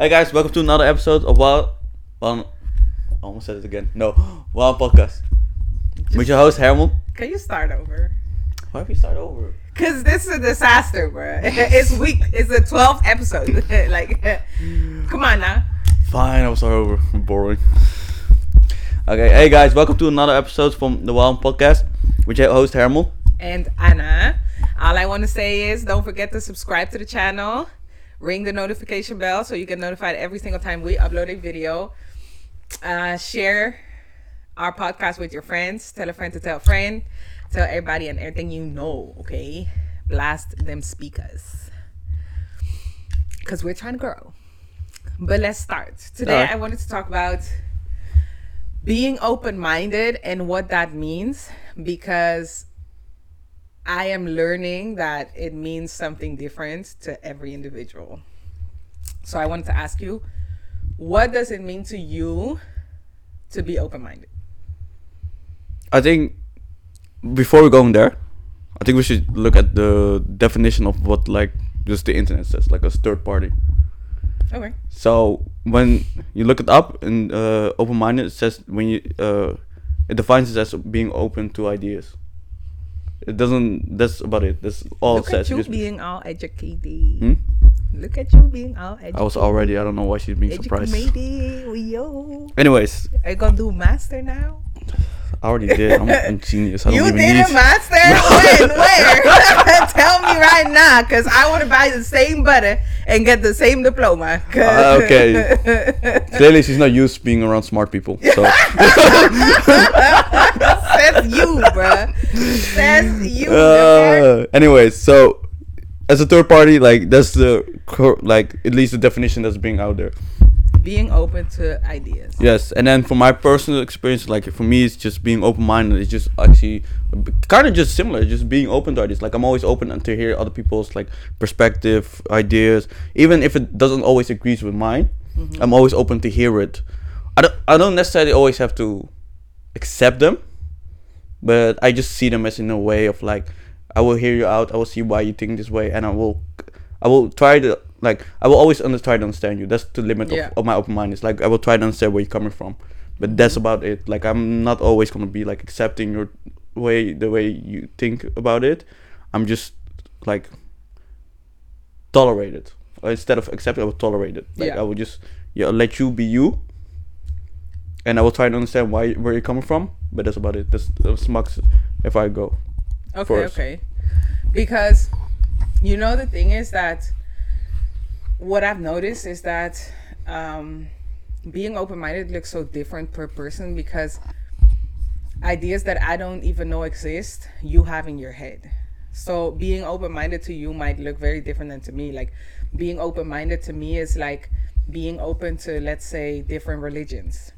Hey guys, welcome to another episode of Wild. Wild I almost said it again. No, Wild Podcast. With your host Hermel. Can you start over? Why have you start over? Cause this is a disaster, bro. It's week. It's the twelfth episode. like, come on now. Fine, I'll start over. Boring. Okay, hey guys, welcome to another episode from the Wild Podcast with your host Hermel. And Anna. All I want to say is, don't forget to subscribe to the channel, ring the notification bell so you get notified every single time we upload a video. Uh, share our podcast with your friends. Tell a friend to tell a friend. Tell everybody and everything you know. Okay, blast them speakers. Cause we're trying to grow. But let's start. Today. I wanted to talk about being open minded and what that means because I am learning that it means something different to every individual. So I wanted to ask you, what does it mean to you to be open minded? I think before we go in there, I think we should look at the definition of what like just the internet says, like a third party. Okay. So when you look it up in uh, open minded, it says when you uh, it defines it as being open to ideas. It doesn't. That's about it. That's all Look at you being all educated. Hmm? Look at you being all educated. I was already. I don't know why she's being surprised. Educated, yo. Anyways, Are you gonna do master now? I already did. I'm, I'm genius. I don't You even did need. a master? when? Where? Tell me right now, cause I want to buy the same butter and get the same diploma. Ah, okay. Clearly, she's not used to being around smart people. So Says you, bro. That's you. Uh, anyways, so as a third party, like that's the like at least the definition that's being out there. Being open to ideas. Yes, and then for my personal experience, like for me, it's just being open minded. It's just actually kind of just similar, just being open to ideas. Like I'm always open to hear other people's like perspective, ideas, even if it doesn't always agrees with mine. I'm always open to hear it. I don't I don't necessarily always have to accept them, but I just see them as in a way of like I will hear you out. I will see why you think this way, and I will I will try to like I will always under, try to understand you. That's the limit Yeah. of, of my open mind. It's like I will try to understand where you're coming from, but that's mm-hmm. about it. Like I'm not always gonna be like accepting your way the way you think about it. I'm just like tolerate it instead of accepting. I will tolerate it. Like Yeah. I will just yeah let you be you, and I will try to understand why where you're coming from. But that's about it. That's, max if I go. Okay, first. okay. Because you know the thing is that what I've noticed is that um, being open minded looks so different per person because ideas that I don't even know exist, you have in your head. So being open minded to you might look very different than to me. Like being open minded to me is like being open to let's say different religions.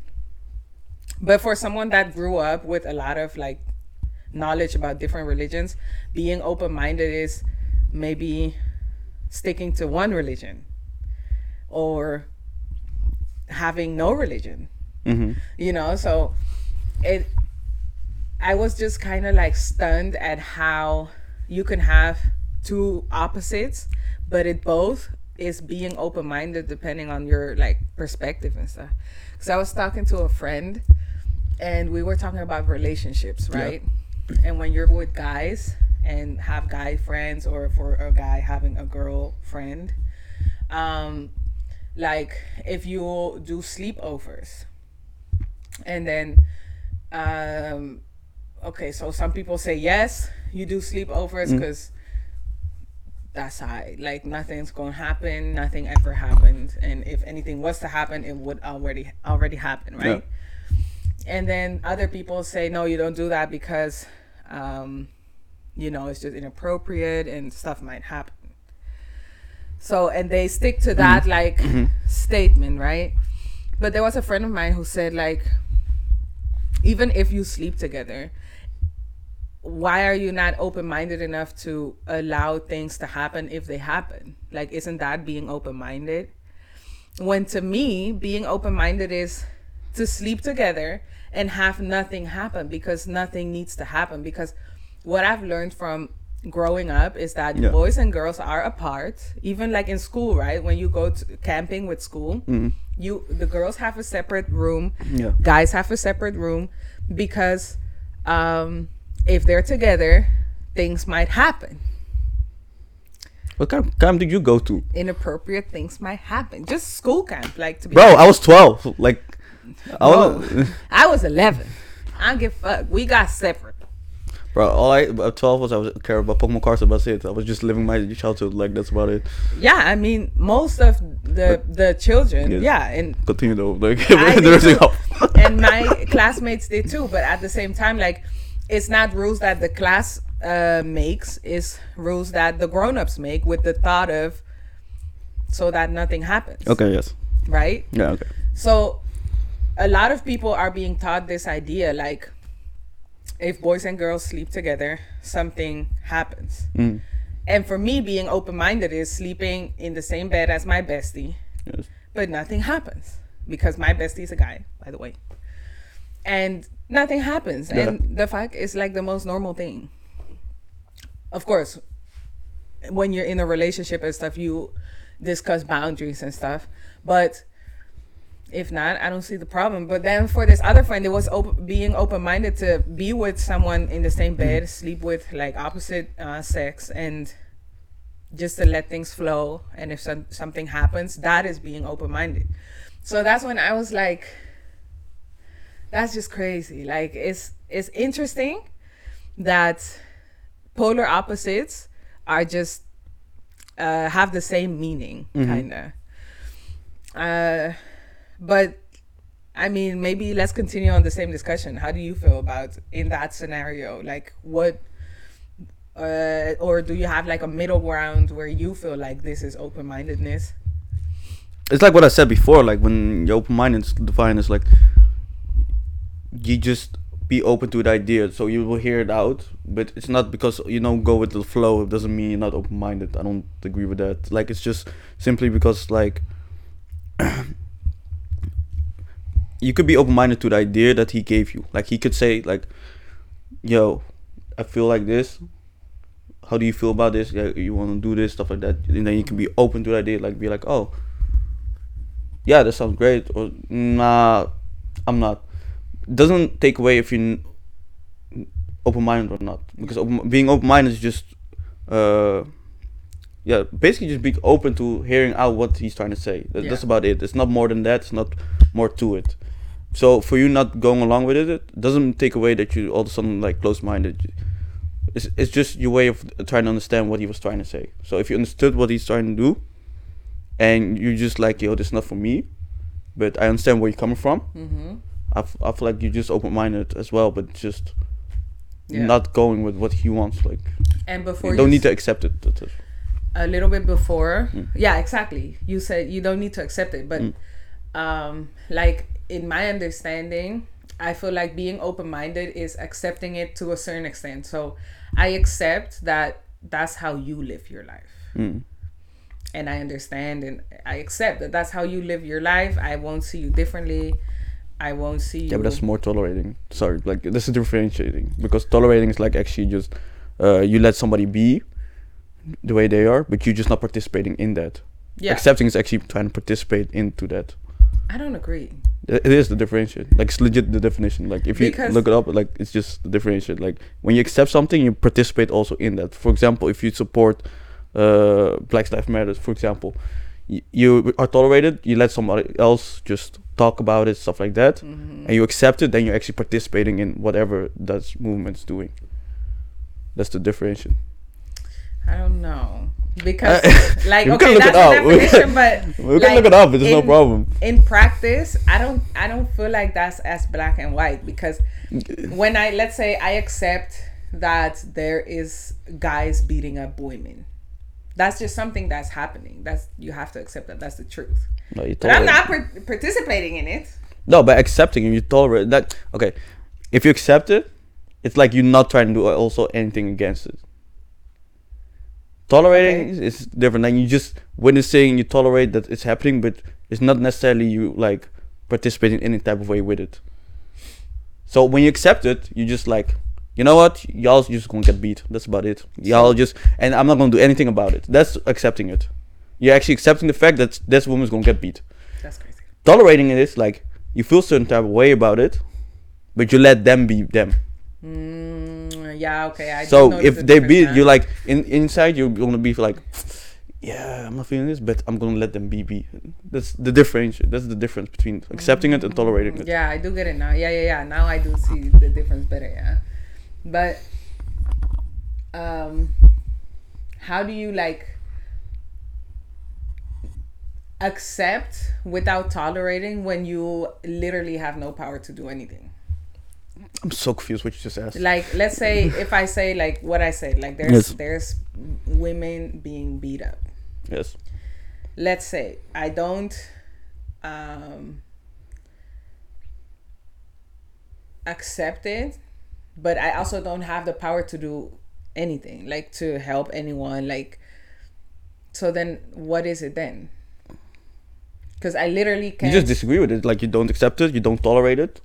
But for someone that grew up with a lot of like knowledge about different religions, being open minded is maybe sticking to one religion or having no religion. Mm-hmm. You know, so it I was just kind of like stunned at how you can have two opposites, but it both is being open minded depending on your like perspective and stuff. Cuz I was talking to a friend and we were talking about relationships, right? And when you're with guys and have guy friends or for a guy having a girl friend, um like if you do sleepovers and then um okay so some people say yes you do sleepovers Mm. because that's high like nothing's gonna happen nothing ever happened and if anything was to happen it would already already happen right and then other people say no you don't do that because um you know it's just inappropriate and stuff might happen. So and they stick to that like statement right? But there was a friend of mine who said like even if you sleep together why are you not open-minded enough to allow things to happen if they happen? Like isn't that being open-minded? When to me being open-minded is to sleep together and have nothing happen because nothing needs to happen because what i've learned from growing up is that Yeah. boys and girls are apart. Even like in school, right? When you go to camping with school, Mhm. you the girls have a separate room, Yeah. guys have a separate room because um, if they're together, things might happen. What kind of camp did you go to? Inappropriate things might happen. Just school camp, like to be. Bro, I was 12. Like, Was, I was 11. I don't give a fuck. We got separate. bro, all I, at 12 was I was care about Pokemon cards, that's it. I was just living my childhood, like, that's about it. Yeah, I mean, most of the the children, Yes. yeah, and Continue though. Like, I did everything too. and my classmates did too. But at the same time, like, it's not rules that the class uh, makes; it's rules that the grown-ups make with the thought of so that nothing happens. okay, yes. Right. Yeah, okay. So, a lot of people are being taught this idea, like, if boys and girls sleep together, something happens. Mm. And for me, being open minded is sleeping in the same bed as my bestie, Yes. but nothing happens because my bestie is a guy, by the way. And nothing happens. Yeah. And the fact is like the most normal thing. Of course, when you're in a relationship and stuff, you discuss boundaries and stuff. But if not, I don't see the problem. But then for this other friend, it was op- being open minded to be with someone in the same bed, sleep with like opposite uh, sex, and just to let things flow. And if some- something happens, that is being open minded. So that's when I was like, that's just crazy. Like it's it's interesting that polar opposites are just uh, have the same meaning, Mhm. kind of. Uh, but I mean, maybe let's continue on the same discussion. How do you feel about in that scenario? Like, what, uh, or do you have like a middle ground where you feel like this is open mindedness? It's like what I said before. Like when you're open-minded, it's defined as like you just be open to the idea, so you will hear it out. But it's not because you don't go with the flow. It doesn't mean you're not open-minded. I don't agree with that. Like it's just simply because like you could be open-minded to the idea that he gave you. Like he could say like, "Yo, I feel like this. How do you feel about this? Yeah, you want to do this stuff like that." And then you can be open to the idea. Like be like, "Oh." yeah, that sounds great, or nah, I'm not. Doesn't take away if you're open minded or not, because open, being open minded is just, uh, yeah, basically just be open to hearing out what he's trying to say. That, That's about it. It's not more than that. It's not more to it. So for you not going along with it, it doesn't take away that you all of a sudden like close minded. It's it's just your way of trying to understand what he was trying to say. So if you understood what he's trying to do, and you're just like, yo, this is not for me, but I understand where you're coming from. Mm-hmm. I, f- I feel like you're just open minded as well, but just Yeah. not going with what he wants. Like, And before you don't need to accept it. a little bit before Mm. yeah exactly you said you don't need to accept it but Mm. um like in my understanding i feel like being open-minded is accepting it to a certain extent so i accept that that's how you live your life Mm. and i understand and i accept that that's how you live your life i won't see you differently i won't see Yeah, but that's more tolerating. Sorry, like this is differentiating because tolerating is like actually just uh, you let somebody be the way they are, but you're just not participating in that. yeah Accepting is actually trying to participate into that. i don't agree It is the differentiate. Like it's legit the definition. Like if you Because- look it up, like it's just the differentiate. Like when you accept something, you participate also in that. For example, if you support uh, Black Lives Matter, for example, y- you are tolerated. You let somebody else just talk about it, stuff like that, Mhm. and you accept it. Then you're actually participating in whatever that movement's doing. That's the differentiation. i don't know because Uh, like we okay can look it that's the definition but We can Like, look it up. It's no problem. in practice i don't i don't feel like that's as black and white because when i let's say i accept that there is guys beating up women that's just something that's happening that's you have to accept that that's the truth No, you but i'm not par- participating in it No, but accepting you tolerate that. Okay, if you accept it, it's like you're not trying to do also anything against it. Tolerating Okay. is, is different. Like you just witnessing, you tolerate that it's happening, but it's not necessarily you like participating in any type of way with it. So when you accept it, you just like you know what, y'all just gonna get beat. That's about it. Y'all just and I'm not gonna do anything about it. That's accepting it. You're actually accepting the fact that this woman's gonna get beat. That's crazy. Tolerating it is like you feel certain type of way about it, but you let them be them. Mm, yeah. Okay. I so if they beat now. you, like in inside, you're gonna be like, yeah, I'm not feeling this, but I'm gonna let them be be. That's the difference. That's the difference between accepting it and tolerating it. Yeah, I do get it now. Yeah, yeah, yeah. Now I do see the difference better. Yeah, but um, how do you like accept without tolerating when you literally have no power to do anything? I'm so confused what you just asked. Like, let's say if I say like what I said, like there's Yes. there's women being beat up. yes. let's say I don't um, accept it, but I also don't have the power to do anything, like to help anyone. Like, so then what is it then? Because I literally can't. You just disagree with it. Like you don't accept it. You don't tolerate it.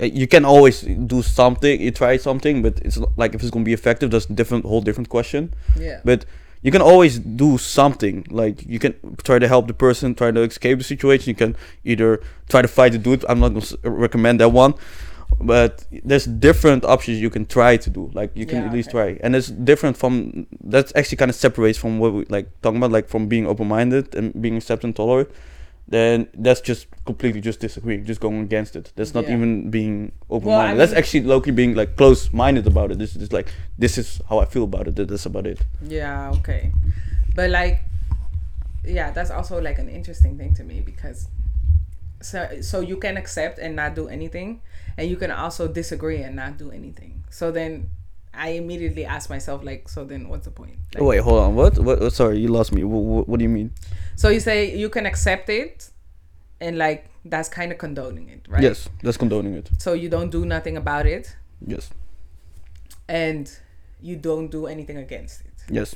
Uh, You can always do something. You try something, but it's like if it's gonna be effective, that's different. Whole different question. yeah. But you can always do something. Like you can try to help the person, try to escape the situation. You can either try to fight to do it. I'm not gonna recommend that one, but there's different options you can try to do. Like you can Yeah, at least okay. try, and it's different from. That's actually kind of separates from what we like talking about, like from being open-minded and being accepted and tolerant. Then that's just completely just disagreeing, just going against it. That's not Yeah. even being open-minded. that's mean- actually lowkey being like close-minded about it. This is just like this is how I feel about it. That's about it. Yeah, okay. But like yeah, that's also like an interesting thing to me because so so you can accept and not do anything and you can also disagree and not do anything. So then I immediately ask myself like so then what's the point? Like, Oh, wait, hold on. What? What? Sorry, you lost me. What, what, do you mean? So you say you can accept it and like that's kind of condoning it, right? Yes, that's condoning it. So you don't do nothing about it Yes, and you don't do anything against it. yes,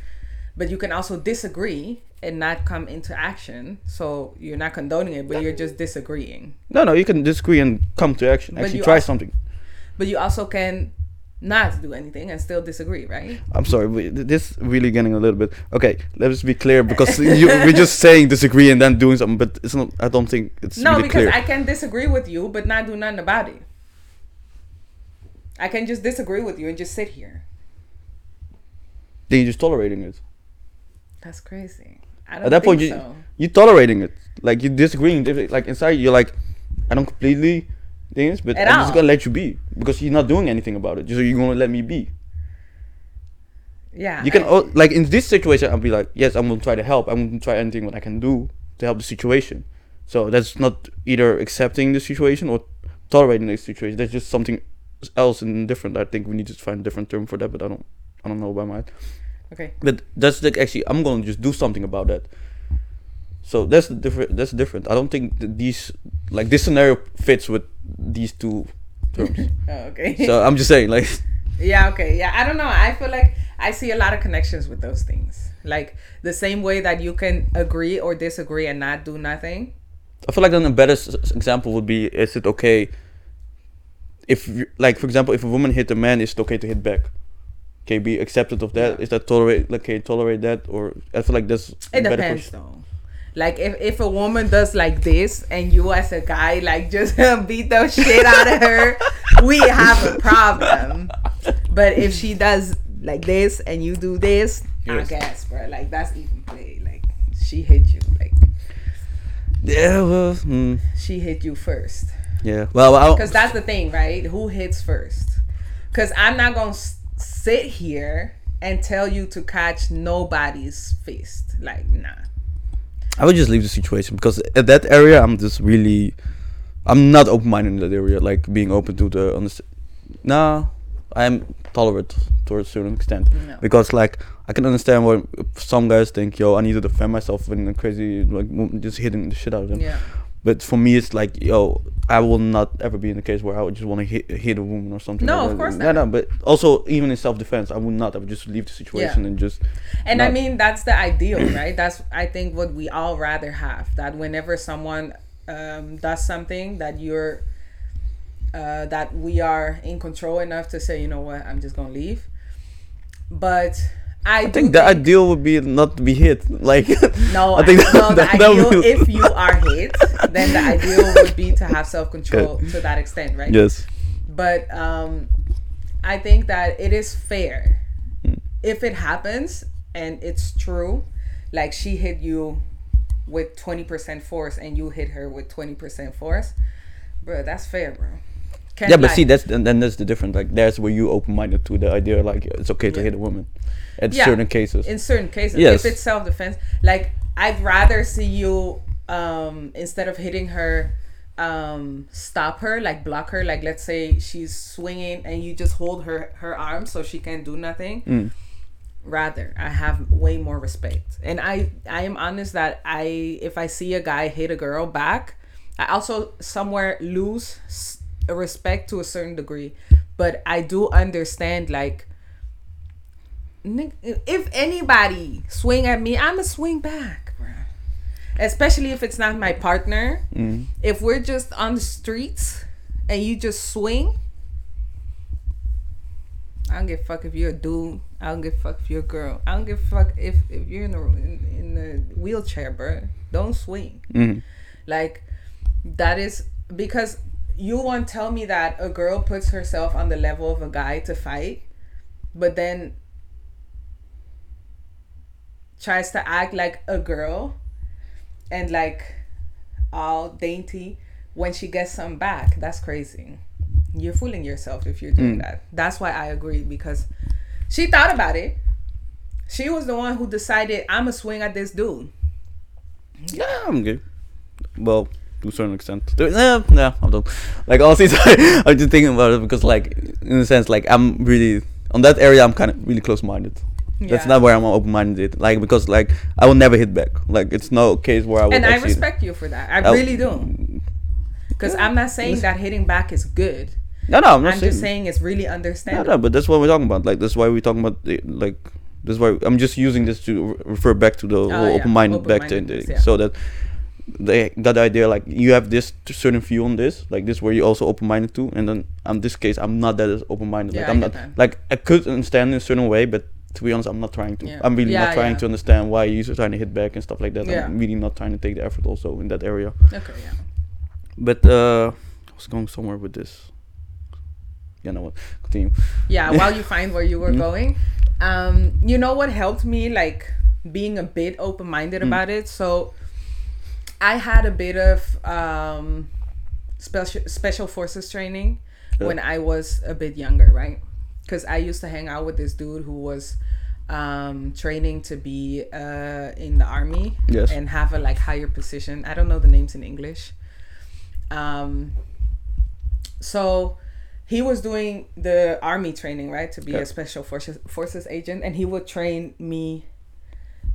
but you can also disagree and not come into action so you're not condoning it but you're just disagreeing no, no. You can disagree and come to action. But Actually, try also- something. but you also can not do anything and still disagree right I'm sorry, this really getting a little bit. Okay, let's be clear because you, we're just saying disagree and then doing something, but it's not. I don't think it's no really because clear. i can disagree with you but not do nothing about it i can just disagree with you and just sit here then you're just tolerating it. that's crazy i don't At that point, think you so you tolerating it. Like you're disagreeing. Like inside, you're like, I don't completely things, but At I'm just gonna let you be because you're not doing anything about it. So you're gonna let me be. yeah You can I- al- like in this situation, I'll be like, yes, I'm gonna try to help. I'm gonna try anything what I can do to help the situation. So that's not either accepting the situation or tolerating the situation. That's just something else and different. I think we need to find a different term for that, but I don't, I don't know about mine. okay But that's like actually, I'm gonna just do something about that. So that's the different. That's different. I don't think that these like this scenario fits with these two terms. oh, okay so I'm just saying, like, Yeah, okay. Yeah, I don't know. I feel like I see a lot of connections with those things. Like the same way that you can agree or disagree and not do nothing. I feel like then a better example would be: Is it okay if, like, for example, if a woman hit a man, is it okay to hit back? Okay, be accepted of that. Yeah. Is that tolerate? like, Okay, tolerate that, or I feel like that's a It depends question. though. Like if, if a woman does like this and you as a guy like just beat the shit out of her, we have a problem. But if she does like this and you do this, Yes. I guess, bro, like that's even play. Like she hit you, like Yeah, well, hmm, she hit you first. yeah. Well, Because that's the thing, right? Who hits first? Because I'm not going to s- sit here and tell you to catch nobody's fist. Like, nah. I would just leave the situation because at that area, I'm just really, I'm not open-minded in that area. Like being open to the understand. Nah, I'm tolerant to a certain extent No. because like I can understand why some guys think, yo, I need to defend myself when a crazy like just hitting the shit out of them. Yeah. But for me, it's like, yo, I will not ever be in the case where I would just want to hit, hit a woman or something. No, like of that. course not. no, no, but also even in self-defense, I would not. I would just leave the situation and just. And I mean, that's the ideal, right? That's, I think, what we all rather have. That whenever someone um, does something that you're uh, that we are in control enough to say, you know what, I'm just gonna leave. But I, I do think the ideal would be not to be hit. Like no, I think I- no, the that- that ideal would- if you are hit, then the ideal would be to have self control to that extent, right? yes. But um, I think that it is fair Hmm. if it happens and it's true, like she hit you with twenty percent force and you hit her with twenty percent force, bro. That's fair, bro. Can't Yeah, but lie. see, that's and then that's the difference. Like, there's where you open minded to the idea, like it's okay to Yeah. hit a woman, at Yeah. certain cases. in certain cases Yes. if it's self-defense like i'd rather see you um instead of hitting her um stop her like block her like let's say she's swinging and you just hold her her arm so she can't do nothing Mm. rather i have way more respect and i i am honest that i if i see a guy hit a girl back i also somewhere lose respect to a certain degree but i do understand like if anybody swing at me, I'ma swing back, bruh. Especially if it's not my partner. Mm. If we're just on the streets and you just swing, I don't give a fuck if you're a dude. I don't give a fuck if you're a girl. I don't give a fuck if, if you're in the in, in the wheelchair, bro. Don't swing. Mhm. Like that is because you won't tell me that a girl puts herself on the level of a guy to fight, but then tries to act like a girl and like all dainty when she gets some back. That's crazy. You're fooling yourself if you're doing Mm. that. That's why I agree because she thought about it. She was the one who decided I'm gonna swing at this dude. Yeah, I'm good. Well, to a certain extent. No, no, I don't. Like honestly, I'm just thinking about it because, like, in a sense, like I'm really on that area. I'm kind of really close-minded. That's Yeah. not where I'm open-minded. Like because, like, I will never hit back. Like it's no case where I would. and I respect you for that. I I- really do. Because I'm not saying that hitting back is good. No, no, I'm not I'm saying. just saying it's really understandable. no, no, but that's what we're talking about. Like that's why we're talking about the, like that's why I'm just using this to refer back to the oh, whole Oh, yeah, open-minded back to open-mindedness, yeah. so that they that idea like you have this certain view on this, like this where you also open-minded to, and then in this case I'm not that as open-minded. Yeah, like I'm not that. like I could understand in a certain way, but to be honest, I'm not trying to. Yeah. I'm really Yeah, not trying yeah. to understand why you're trying to hit back and stuff like that. I'm really not trying to take the effort also in that area. Okay, yeah. But uh, I was going somewhere with this. You know what? Continue. Yeah, while you find where you were Mhm. going, um, you know what helped me like being a bit open minded Mm. about it. So I had a bit of um, special special forces training when I was a bit younger, right? Because I used to hang out with this dude who was um, training to be uh, in the army Yes. and have a like higher position. I don't know the names in English. Um, so he was doing the army training, right, to be a special forces forces agent, and he would train me.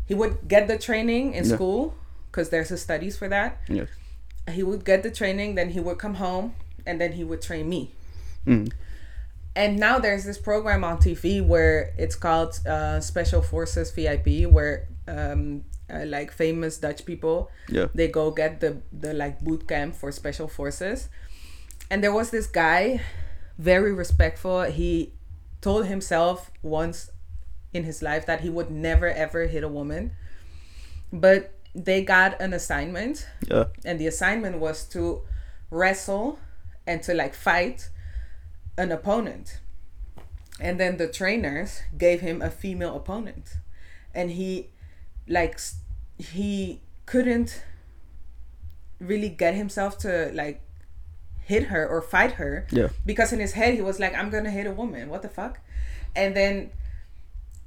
He would get the training in Yeah. school because there's a studies for that. Yes. He would get the training, then he would come home, and then he would train me. Mm. And now there's this program on TV where it's called uh, Special Forces VIP, where um, uh, like famous Dutch people Yeah. they go get the the like boot camp for special forces and there was this guy very respectful he told himself once in his life that he would never ever hit a woman but they got an assignment Yeah. and the assignment was to wrestle and to like fight an opponent. And then the trainers gave him a female opponent. And he like he couldn't really get himself to like hit her or fight her Yeah. because in his head he was like i'm gonna hit a woman. What the fuck? And then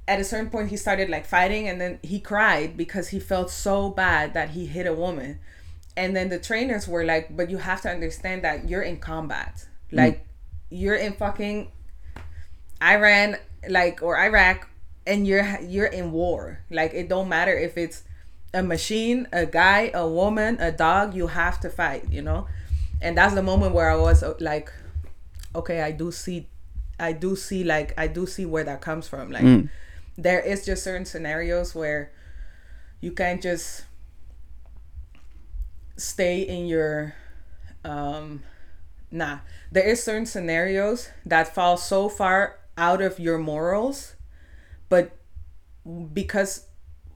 at a certain point he started like fighting and then he cried because he felt so bad that he hit a woman. And then the trainers were like but you have to understand that you're in combat. Like you're in fucking iran like or iraq and you're you're in war. Like it don't matter if it's a machine a guy a woman a dog you have to fight you know? And that's the moment where i was uh, like okay i do see i do see like i do see where that comes from. Like Mm. there is just certain scenarios where you can't just stay in your um nah. There is certain scenarios that fall so far out of your morals, but because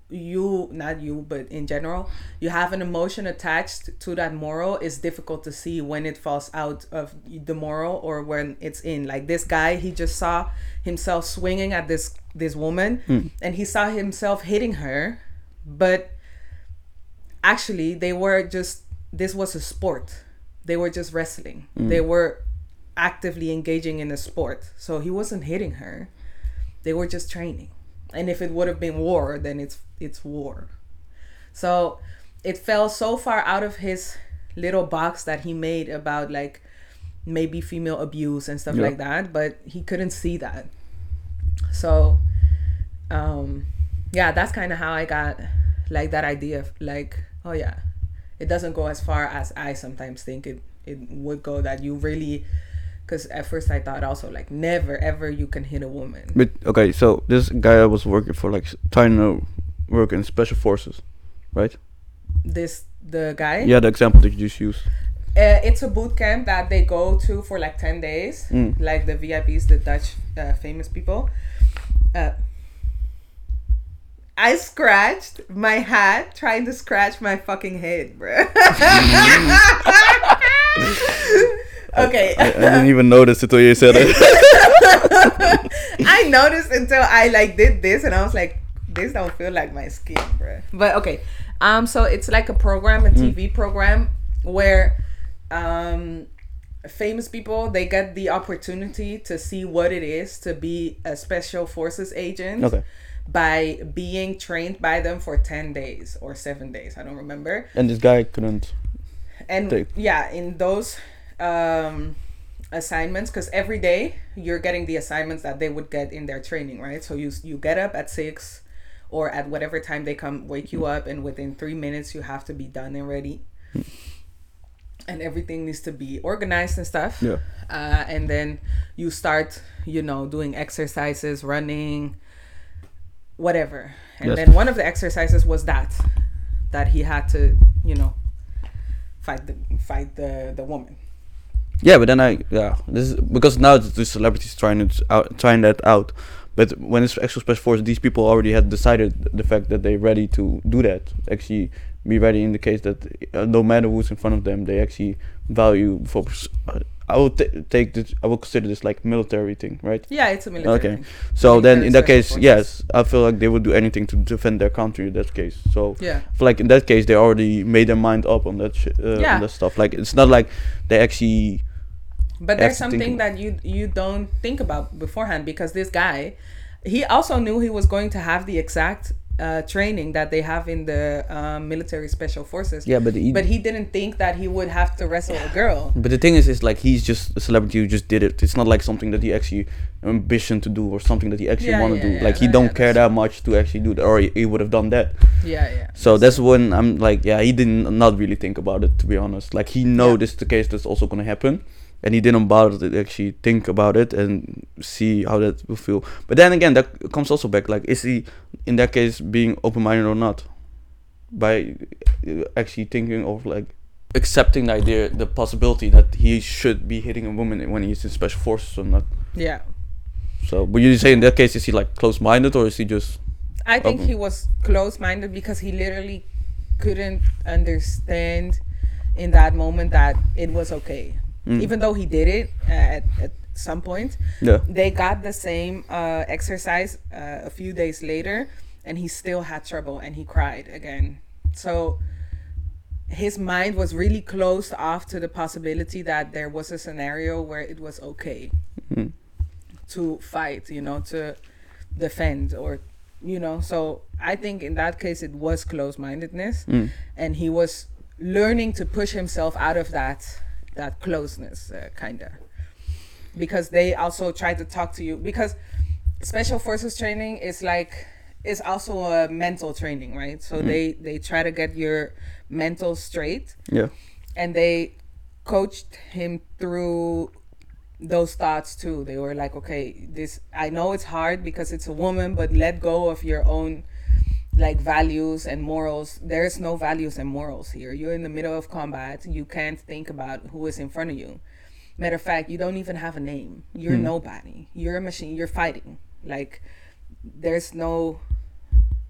you not you but in general you have an emotion attached to that moral it's difficult to see when it falls out of the moral or when it's in like this guy he just saw himself swinging at this this woman Mm. and he saw himself hitting her but actually they were just this was a sport they were just wrestling. They were actively engaging in a sport. So he wasn't hitting her. They were just training. And if it would have been war then it's it's war. So it fell so far out of his little box that he made about like maybe female abuse and stuff Yeah. like that but he couldn't see that. So um yeah that's kind of how i got like that idea of like oh yeah it doesn't go as far as i sometimes think it it would go that you really because at first i thought also like never ever you can hit a woman But okay, so this guy I was working for, like, trying to work in special forces, right? this the guy Yeah, the example that you just used. Uh, it's a boot camp that they go to for like 10 days Mm. like the vips the dutch uh, famous people uh, i scratched my hat trying to scratch my fucking head bro okay I, I didn't even notice until you said it. I noticed until I like did this and I was like, this don't feel like my skin, bro. But okay. Um, so it's like a program, a TV program where um famous people they get the opportunity to see what it is to be a special forces agent Okay. by being trained by them for 10 days or 7 days, I don't remember and this guy couldn't. and Take. yeah in those um assignments because every day you're getting the assignments that they would get in their training right so you you get up at six or at whatever time they come wake you up and within three minutes you have to be done and ready and everything needs to be organized and stuff Yeah. uh, and then you start you know doing exercises running whatever and Yes. then one of the exercises was that that he had to you know fight the fight the the woman Yeah, but then I yeah this is, because now the the celebrities trying it out, trying that out, but when it's actual special force, these people already had decided the fact that they're ready to do that. Actually, be ready in the case that uh, no matter who's in front of them, they actually value for. I will ta take this. I will consider this like military thing, right? yeah it's a military Okay. thing. So then, in that case, forces. yes, I feel like they would do anything to defend their country. In that case, so yeah like in that case they already made their mind up on that sh- uh, Yeah. on that stuff. Like it's not like they actually but there's have to think something that you you don't think about beforehand because this guy he also knew he was going to have the exact uh, training that they have in the um, military special forces yeah, but he, but he didn't think that he would have to wrestle a girl But the thing is, is like he's just a celebrity who just did it. It's not like something that he actually ambition to do or something that he actually Yeah, want to yeah, do. yeah, like he don't care that much to actually do that, or he, he would have done that. yeah yeah So that's when I'm like, yeah, he didn't not really think about it to be honest. Like he know this is the case that's also gonna happen, and he didn't bother to actually think about it and see how that will feel. But then again, that comes also back. Like, is he in that case being open minded or not? By uh, actually thinking of like accepting the idea, the possibility that he should be hitting a woman when he's in special forces or not. yeah So, but you say in that case, is he like close minded or is he just I think Okay. he was close minded because he literally couldn't understand in that moment that it was okay. Mm. Even though he did it at, at some point, yeah? they got the same uh, exercise uh, a few days later and he still had trouble and he cried again. So his mind was really closed off to the possibility that there was a scenario where it was okay Mm. to fight, you know, to defend or you know. So I think in that case it was closed mindedness Mm. and he was learning to push himself out of that that closeness uh, kind of because they also try to talk to you because special forces training is like is also a mental training right? So they they try to get your mental straight. Yeah. and they coached him through those thoughts too. They were like okay this i know it's hard because it's a woman but let go of your own like values and morals there's no values and morals here you're in the middle of combat you can't think about who is in front of you Matter of fact, you don't even have a name. You're Hmm. nobody. You're a machine. You're fighting. Like there's no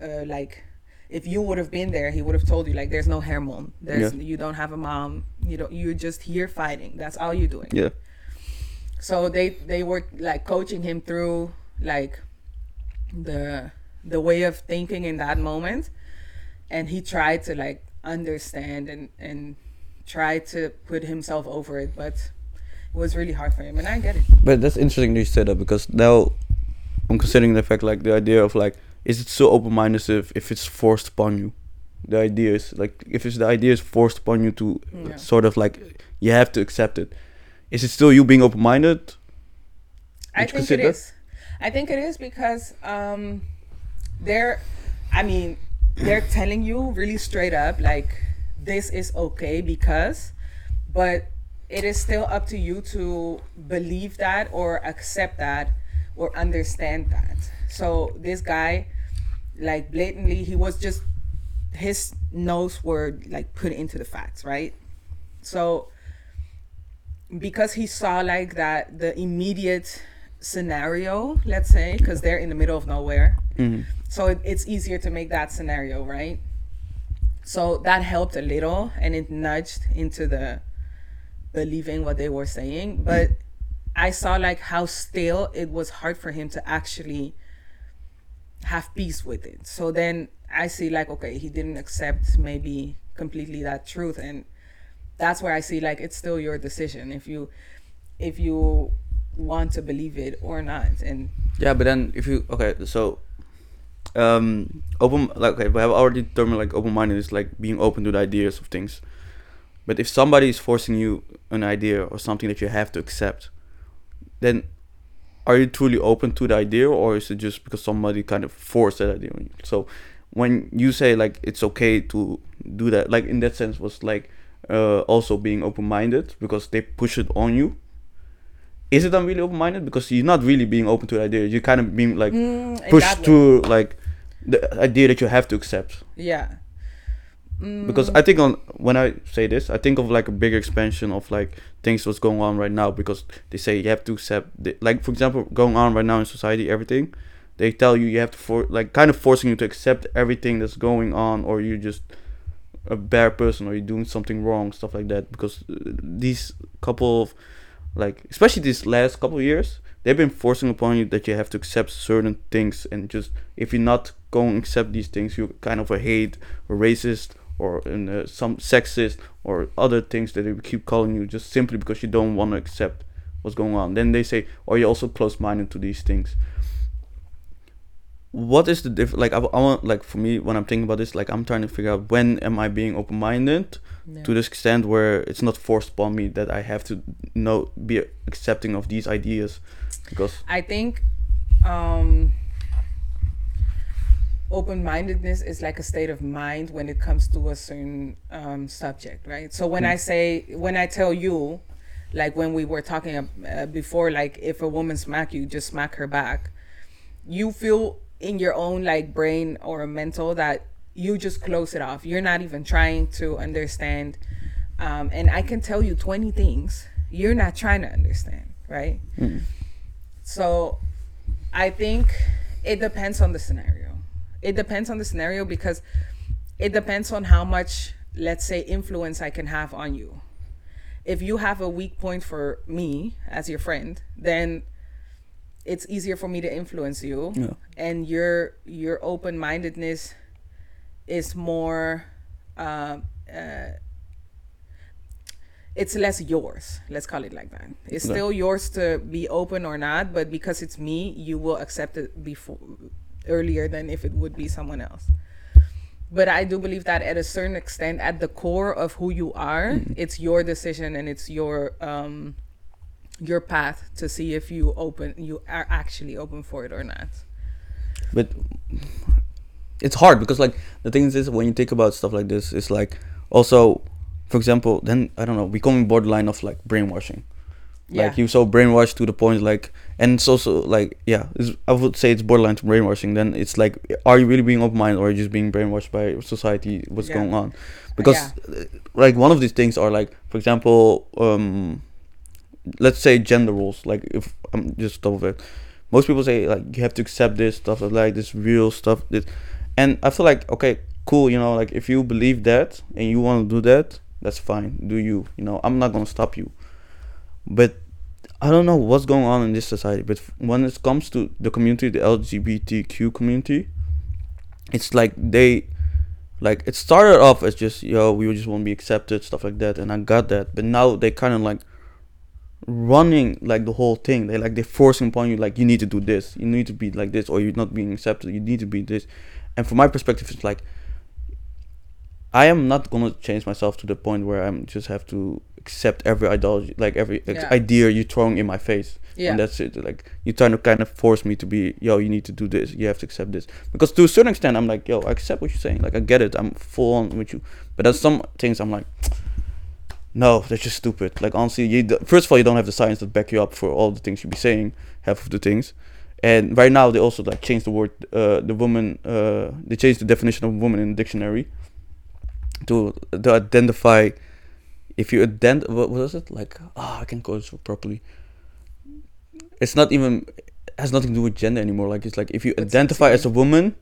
uh, like if you would have been there, he would have told you like there's no hormone. There's Yeah. you don't have a mom. You don't. You're just here fighting. That's all you're doing. Yeah. So they they were like coaching him through like the the way of thinking in that moment, and he tried to like understand and and try to put himself over it, but it was really hard for him, and I get it. But that's interesting that you said that because now I'm considering the fact like the idea of like is it so open minded if, if it's forced upon you? The idea is like if it's the idea is forced upon you to Yeah. sort of like you have to accept it. Is it still you being open minded? I you think it consider? is. I think it is because um, they're, I mean, they're telling you really straight up like this is okay because, but it is still up to you to believe that or accept that or understand that. So this guy, like blatantly, he was just his notes were like put into the facts, right? So because he saw like that the immediate scenario, let's say, because they're in the middle of nowhere. Mhm. So it, it's easier to make that scenario, right? So that helped a little and it nudged into the believing what they were saying. But I saw like how still it was hard for him to actually have peace with it. So then I see like, okay, he didn't accept maybe completely that truth and that's where I see like it's still your decision if you if you want to believe it or not. And Yeah, but then if you okay, so um open like okay, we have already determined like open minded is like being open to the ideas of things. But if somebody is forcing you an idea or something that you have to accept, then are you truly open to the idea or is it just because somebody kind of forced that idea on you? So when you say like it's okay to do that, like in that sense was like uh, also being open minded because they push it on you. Is it really open minded? Because you're not really being open to the idea. You're kind of being like Mm, pushed way. through like the idea that you have to accept. yeah. Mm, Because I think on when I say this, I think of like a bigger expansion of like things what's going on right now. Because they say you have to accept, the, like for example, going on right now in society, everything. They tell you you have to for like kind of forcing you to accept everything that's going on, or you're just a bad person, or you're doing something wrong, stuff like that. Because uh, these couple of like especially these last couple years they've been forcing upon you that you have to accept certain things. And just if you're not going to accept these things you're kind of a hate or racist or in, uh, some sexist or other things that they keep calling you just simply because you don't want to accept what's going on. Then they say are you also close-minded to these things what is the difference like I, I want like for me when i'm thinking about this like i'm trying to figure out when am i being open-minded yeah. to this extent where it's not forced upon me that I have to know be accepting of these ideas because I think um, open mindedness is like a state of mind when it comes to a certain um, subject, right? So when I say, when I tell you, like when we were talking uh, before, like if a woman smack you, just smack her back. You feel in your own like brain or mental that you just close it off. You're not even trying to understand. Um, and I can tell you 20 things you're not trying to understand, right? So I think it depends on the scenario. It depends on the scenario because it depends on how much, let's say, influence I can have on you. If you have a weak point for me as your friend, then it's easier for me to influence you. Yeah. and your your open-mindedness is more uh, uh, it's less yours. Let's call it like that. It's Yeah. still yours to be open or not but because it's me you will accept it before earlier than if it would be someone else. But i do believe that at a certain extent at the core of who you are it's your decision and it's your um your path to see if you open you are actually open for it or not. But it's hard because like the thing is when you think about stuff like this it's like also for example then i don't know becoming borderline of like brainwashing. Yeah. like you so brainwashed to the point like and it's also like yeah i would say it's borderline to brainwashing. Then it's like are you really being open-minded or are you just being brainwashed by society what's Yeah. going on? Because uh, like one of these things are like for example um let's say gender roles. Like if I'm just double it, most people say like you have to accept this stuff like this real stuff. This, and I feel like okay, cool. You know, like if you believe that and you want to do that, that's fine. Do you? You know, I'm not gonna stop you. But I don't know what's going on in this society. But when it comes to the community, the LGBTQ community, it's like they like it started off as just yo we just want to be accepted stuff like that and i got that but now they kind of like running like the whole thing. They like they're forcing upon you like you need to do this. You need to be like this or you're not being accepted. You need to be this. And from my perspective it's like i am not gonna change myself to the point where i'm just have to accept every ideology like every Yeah. idea you're throwing in my face. Yeah. and that's it. Like you're trying to kind of force me to be yo you need to do this. You have to accept this. Because to a certain extent i'm like yo i accept what you're saying. Like i get it. I'm full on with you. But there's some things i'm like no that's just stupid. Like honestly you d- first of all you don't have the science to back you up for all the things you be saying half of the things. And right now they also like changed the word uh the woman uh they changed the definition of woman in the dictionary to to identify if you ident what was it? Like ah i can't go so properly. It's not even has nothing to do with gender anymore. Like it's like if you identify as a woman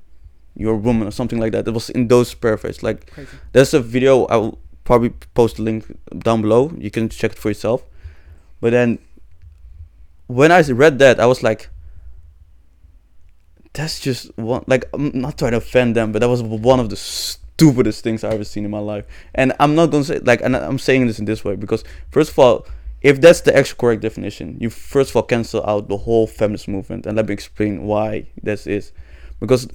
you're a woman or something like that. It was in those paraphrase. Like Crazy. there's a video i will probably post a link down below. You can check it for yourself. But then when i read that i was like that's just one like i'm not trying to offend them but that was one of the stupidest things i've ever seen in my life. And i'm not gonna say like and i'm saying this in this way because first of all if that's the actual correct definition you first of all cancel out the whole feminist movement and let me explain why this is. Because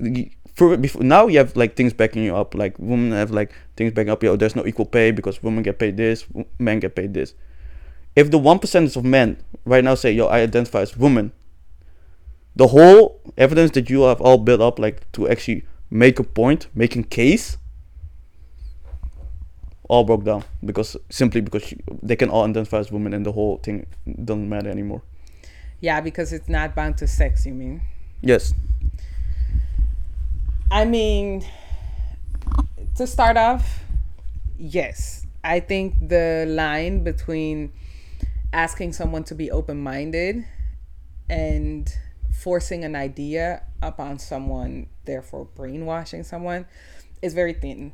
for before now you have like things backing you up like women have like things backing up yo there's no equal pay because women get paid this men get paid this if the one percentage of men right now say yo i identify as woman the whole evidence that you have all built up like to actually make a point making case all broke down because simply because you, they can all identify as women and the whole thing doesn't matter anymore Yeah, because it's not bound to sex. You mean? yes I mean, to start off, yes. I think the line between asking someone to be open minded and forcing an idea upon someone, therefore brainwashing someone, is very thin.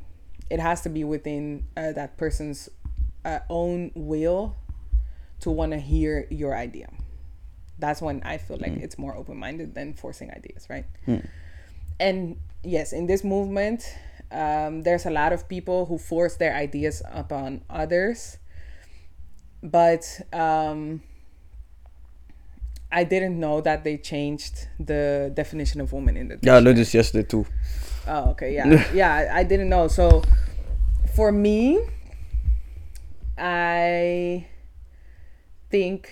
It has to be within uh, that person's uh, own will to want to hear your idea. That's when I feel like it's more open minded than forcing ideas, right? and yes, in this movement, um, there's a lot of people who force their ideas upon others, but um, I didn't know that they changed the definition of woman in the. yeah i learned this yesterday too Oh, okay, yeah, yeah. I- I didn't know. So, for me, I think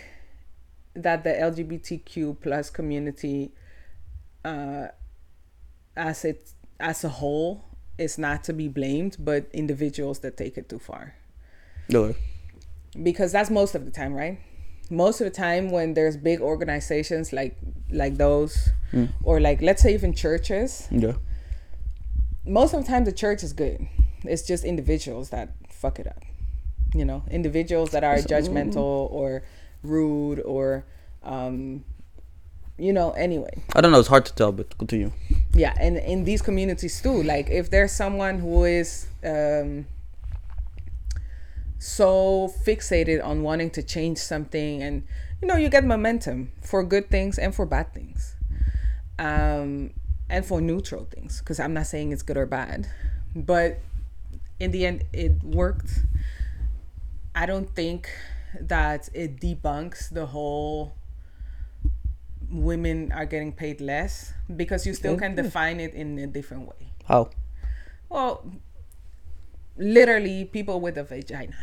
that the LGBTQ plus community, uh, as it as a whole, is not to be blamed, but individuals that take it too far. No. Because that's most of the time right? Most of the time when there's big organizations like like those Mm. or like let's say even churches yeah. most of the time the church is good. It's just individuals that fuck it up you know? Individuals that are So- judgmental or rude or um you know anyway. I don't know it's hard to tell but continue yeah and in these communities too like if there's someone who is um so fixated on wanting to change something and you know you get momentum for good things and for bad things um and for neutral things because i'm not saying it's good or bad but in the end it worked. I don't think that it debunks the whole women are getting paid less because you still can define it in a different way. How? Well literally people with a vagina.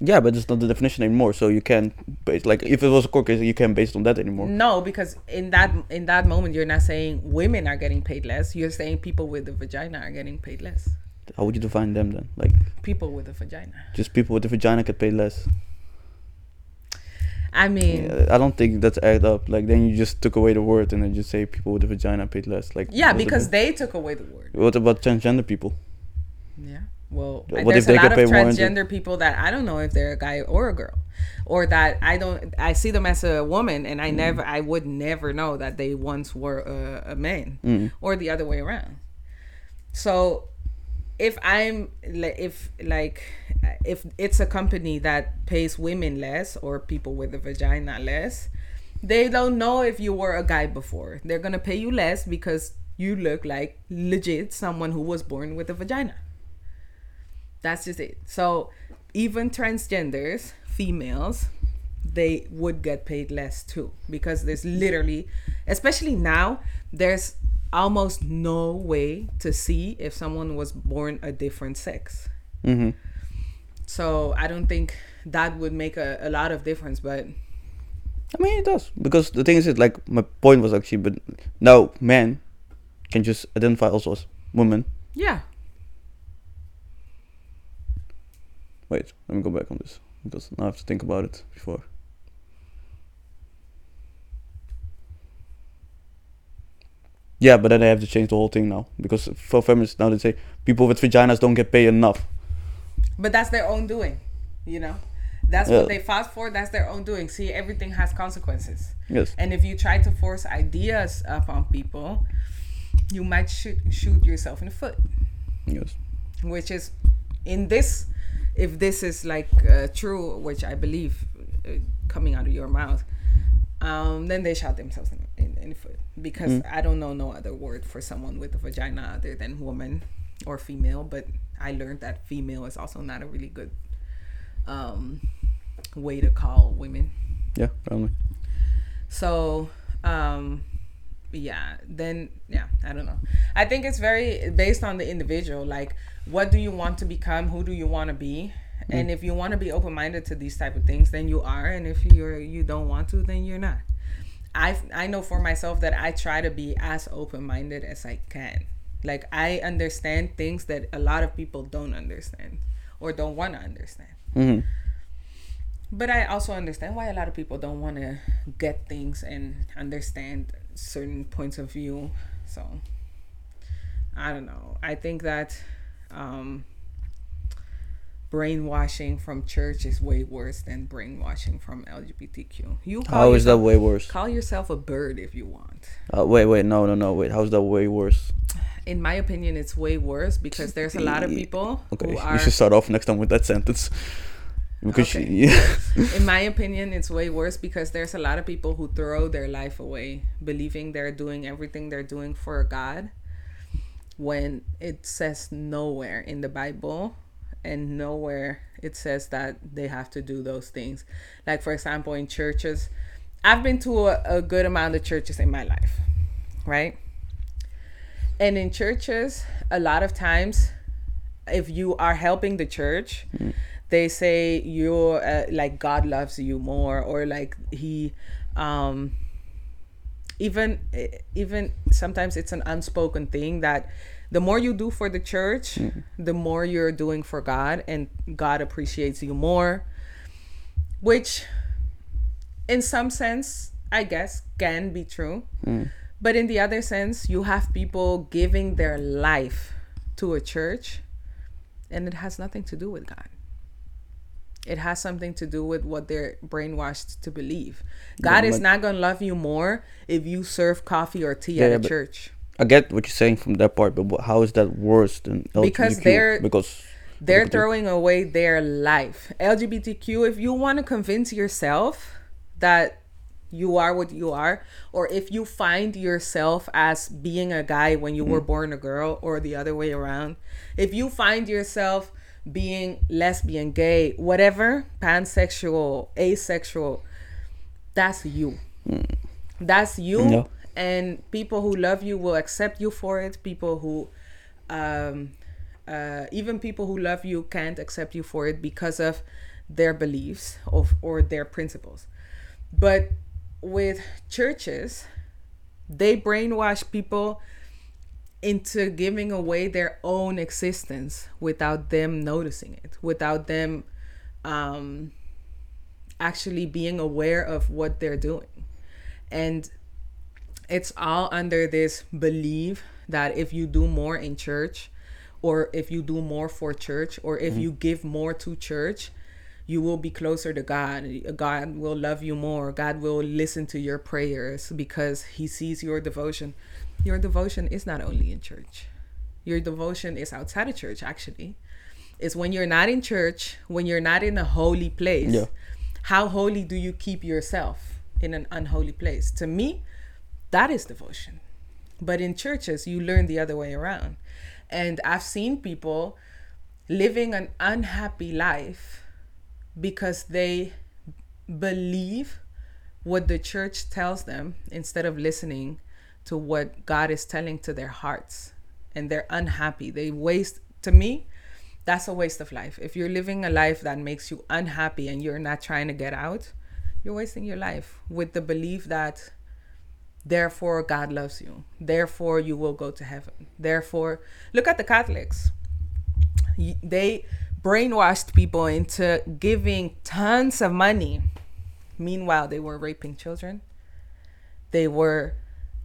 Yeah but it's not the definition anymore so you can't base like if it was a court case you can't base it on that anymore. No because in that in that moment you're not saying women are getting paid less you're saying people with a vagina are getting paid less. How would you define them then? Like people with a vagina. just people with a vagina get paid less i mean Yeah, I don't think that's add up. Like then you just took away the word and then just say people with a vagina paid less. Like yeah because about, they took away the word what about transgender people? yeah well, What there's if they a lot of transgender people that I don't know if they're a guy or a girl, or that I don't. I see them as a woman, and I Mm. never, I would never know that they once were a, a man, Mm. or the other way around. So, if I'm, if like, if it's a company that pays women less or people with a vagina less, they don't know if you were a guy before. They're gonna pay you less because you look like legit someone who was born with a vagina. That's just it. So even transgenders, females, they would get paid less too because there's literally, especially now, there's almost no way to see if someone was born a different sex. hmm So I don't think that would make a, a lot of difference, but I mean, it does because the thing is, it like my point was actually, but now men can just identify also as women. yeah. Wait, let me go back on this because now I have to think about it before. Yeah, but then I have to change the whole thing now because for feminists now they say people with vaginas don't get paid enough. But that's their own doing, you know? That's Yeah. what they fought for. That's their own doing. See, everything has consequences. Yes. And if you try to force ideas upon people, you might shoot, shoot yourself in the foot. Yes. Which is, in this, if this is like uh, true, which I believe uh, coming out of your mouth, um, then they shot themselves in the Because I don't know no other word for someone with a vagina other than woman or female. But I learned that female is also not a really good um, way to call women. Yeah, probably. So, um, yeah, then, yeah, I don't know. I think it's very based on the individual. Like, what do you want to become? Who do you want to be? And if you want to be open minded to these type of things, then you are. And if you're you don't want to, then you're not. I I know for myself that I try to be as open minded as I can. Like I understand things that a lot of people don't understand or don't want to understand. hmm But I also understand why a lot of people don't want to get things and understand certain points of view. So I don't know. I think that um, brainwashing from church is way worse than brainwashing from LGBTQ. You call How is that way worse? call yourself a bird if you want. Uh, wait, wait, no, no, no, wait. How's that way worse? In my opinion, it's way worse because there's a lot of people Okay, who you should start off next time with that sentence. Because Okay. you- yeah. in my opinion, it's way worse because there's a lot of people who throw their life away, believing they're doing everything they're doing for God, when it says nowhere in the Bible and nowhere it says that they have to do those things. Like, for example, in churches, I've been to a, a good amount of churches in my life, right? And in churches, a lot of times, if you are helping the church, they say you're uh, like God loves you more, or like He, um, even even sometimes it's an unspoken thing that the more you do for the church, the more you're doing for God, and God appreciates you more, which, in some sense, I guess can be true. But in the other sense, you have people giving their life to a church, and it has nothing to do with God. It has something to do with what they're brainwashed to believe. God is not going to love you more if you serve coffee or tea Yeah, at a church. I get what you're saying from that part, but how is that worse than LGBTQ? Because they're- because They're LGBT. throwing away their life. LGBTQ, if you want to convince yourself that you are what you are, or if you find yourself as being a guy when you were mm-hmm. born a girl, or the other way around, if you find yourself being lesbian, gay, whatever, pansexual, asexual, that's you. Mm. That's you. Yeah. And people who love you will accept you for it. People who, um, uh, even people who love you can't accept you for it because of their beliefs of or their principles. But with churches, they brainwash people into giving away their own existence without them noticing it, without them um, actually being aware of what they're doing. And it's all under this belief that if you do more in church or if you do more for church or if mm-hmm. you give more to church you will be closer to God. God will love you more. God will listen to your prayers because he sees your devotion. Your devotion is not only in church. Your devotion is outside of church actually. It's when you're not in church, when you're not in a holy place. Yeah. How holy do you keep yourself in an unholy place? To me, that is devotion. But in churches, you learn the other way around. And I've seen people living an unhappy life because they believe what the church tells them instead of listening to what God is telling to their hearts. And they're unhappy. They waste, to me, that's a waste of life. If you're living a life that makes you unhappy and you're not trying to get out, you're wasting your life with the belief that therefore God loves you. Therefore you will go to heaven. Therefore, look at the Catholics. They brainwashed people into giving tons of money. Meanwhile, they were raping children. They were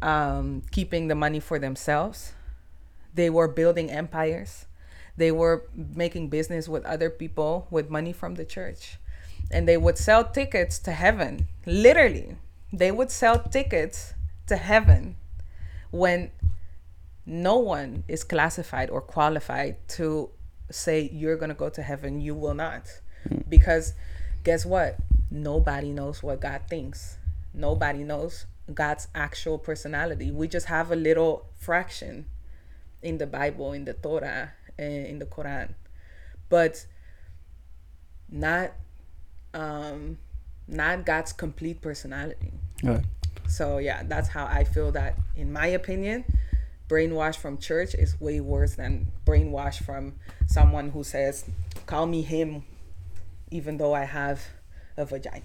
um, keeping the money for themselves. They were building empires. They were making business with other people with money from the church. And they would sell tickets to heaven. Literally, they would sell tickets to heaven when no one is classified or qualified to say you're going to go to heaven you will not. Because guess what? Nobody knows what god thinks. Nobody knows god's actual personality. We just have a little fraction in the bible in the torah in the quran. But not um not god's complete personality. Right. So yeah, that's how I feel that in my opinion, brainwash from church is way worse than brainwash from someone who says, "Call me him," even though I have a vagina.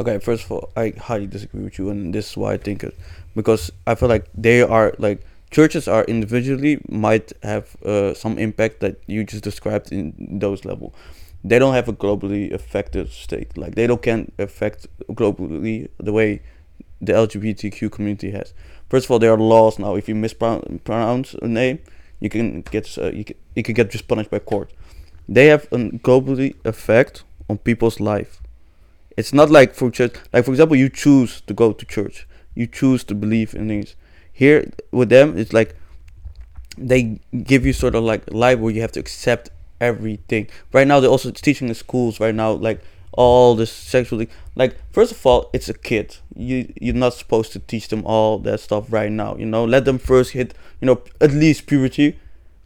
Okay, first of all, I highly disagree with you, and this is why I think it, because I feel like they are like churches are individually might have uh, some impact that you just described in those level. They don't have a globally effective state. Like they don't can affect globally the way the LGBTQ community has. First of all, there are laws now. If you mispronounce a name, you can get uh, you can, you can get just punished by court. They have a globally effect on people's life. It's not like for church. Like for example, you choose to go to church. You choose to believe in things. Here with them, it's like they give you sort of like life where you have to accept everything. Right now, they're also teaching in schools. Right now, like all this sexually. Like first of all, it's a kid. You you're not supposed to teach them all that stuff right now. You know, let them first hit you know at least puberty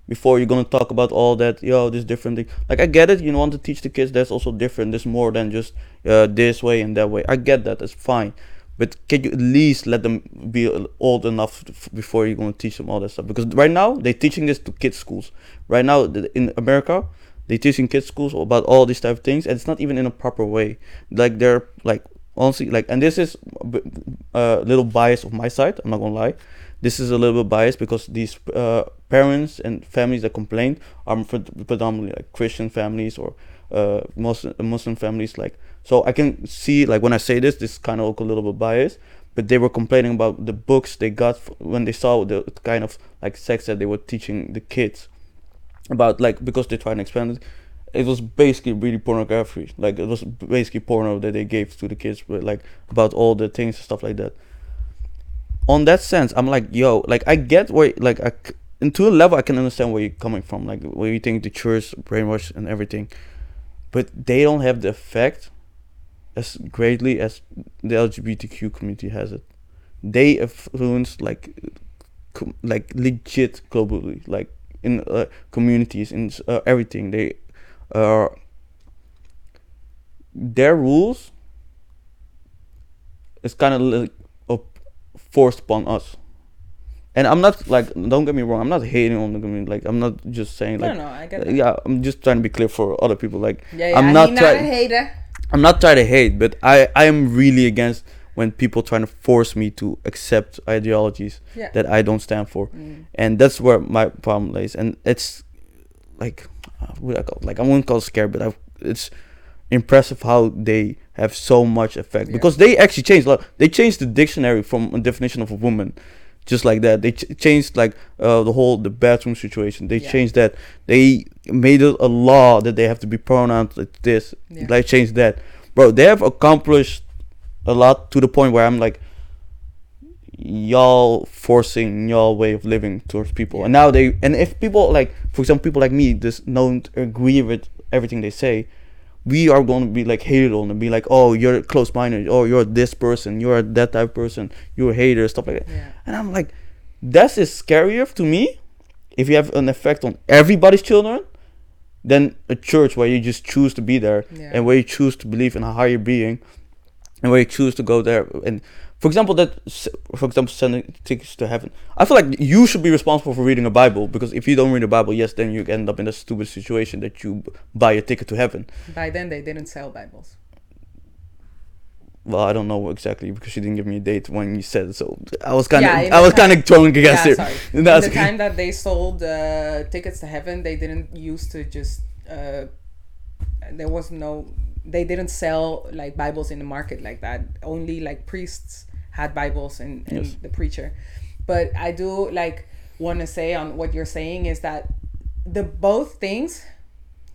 before you're gonna talk about all that yo this different thing like i get it you want to teach the kids that's also different there's more than just uh, this way and that way i get that that's fine but can you at least let them be old enough before you're gonna teach them all that stuff because right now they're teaching this to kids schools right now in america they're teaching kids schools about all these type of things and it's not even in a proper way like they're like honestly like and this is a uh, little bias of my side i'm not gonna lie this is a little bit biased because these uh, parents and families that complained are predominantly like Christian families or uh, Muslim Muslim families. Like, so I can see like when I say this, this kind of a little bit biased. But they were complaining about the books they got when they saw the kind of like sex that they were teaching the kids about, like because they try and expand it. It was basically really pornography. Like it was basically porno that they gave to the kids, but like about all the things and stuff like that on that sense, I'm like, yo, like I get where, like, I, c- and to a level, I can understand where you're coming from, like where you think the church brainwash and everything, but they don't have the effect as greatly as the LGBTQ community has it. They influence like, like legit globally, like in uh, communities in uh, everything. They are their rules is kind of like up forced upon us. And I'm not like don't get me wrong, I'm not hating on the community. Like I'm not just saying like no, no, I get uh, that. yeah, I'm just trying to be clear for other people. Like Yeah, yeah. I'm not he not a trying hater. I'm not trying to hate, but I I am really against when people trying to force me to accept ideologies Yeah. that I don't stand for. Mm. And that's where my problem lays. And it's like uh, what I call like I wouldn't call it scared, but i it's impressive how they have so much effect Yeah. because they actually changed. Like, they changed the dictionary from a definition of a woman just like that. They ch- changed like uh, the whole the bathroom situation. They Yeah. changed that. They made it a law that they have to be pronounced like this. Yeah. They changed that, bro. They have accomplished a lot to the point where I'm like, y'all forcing y'all way of living towards people, and now they and if people like, for example, people like me just don't agree with everything they say. We are going to be like hated on and be like, oh, you're close minded, oh, you're this person, you're that type of person, you're a hater, stuff like that. Yeah. And I'm like, that's is scarier to me if you have an effect on everybody's children than a church where you just choose to be there Yeah. and where you choose to believe in a higher being and where you choose to go there. And for example, that for example, sending tickets to heaven. I feel like you should be responsible for reading a Bible because if you don't read the Bible, yes, then you end up in a stupid situation that you buy a ticket to heaven. By then, they didn't sell Bibles. Well, I don't know exactly because she didn't give me a date when you said so I was kind of Yeah, I was kind of throwing against yeah, it. sorry. No, In the time that they sold uh, tickets to heaven, they didn't used to just. Uh, there was no. They didn't sell like Bibles in the market like that. Only like priests had Bibles and, and Yes. the preacher. But I do like want to say on what you're saying is that the both things.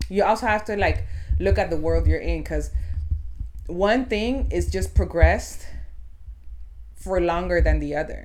You also have to like look at the world you're in because one thing is just progressed for longer than the other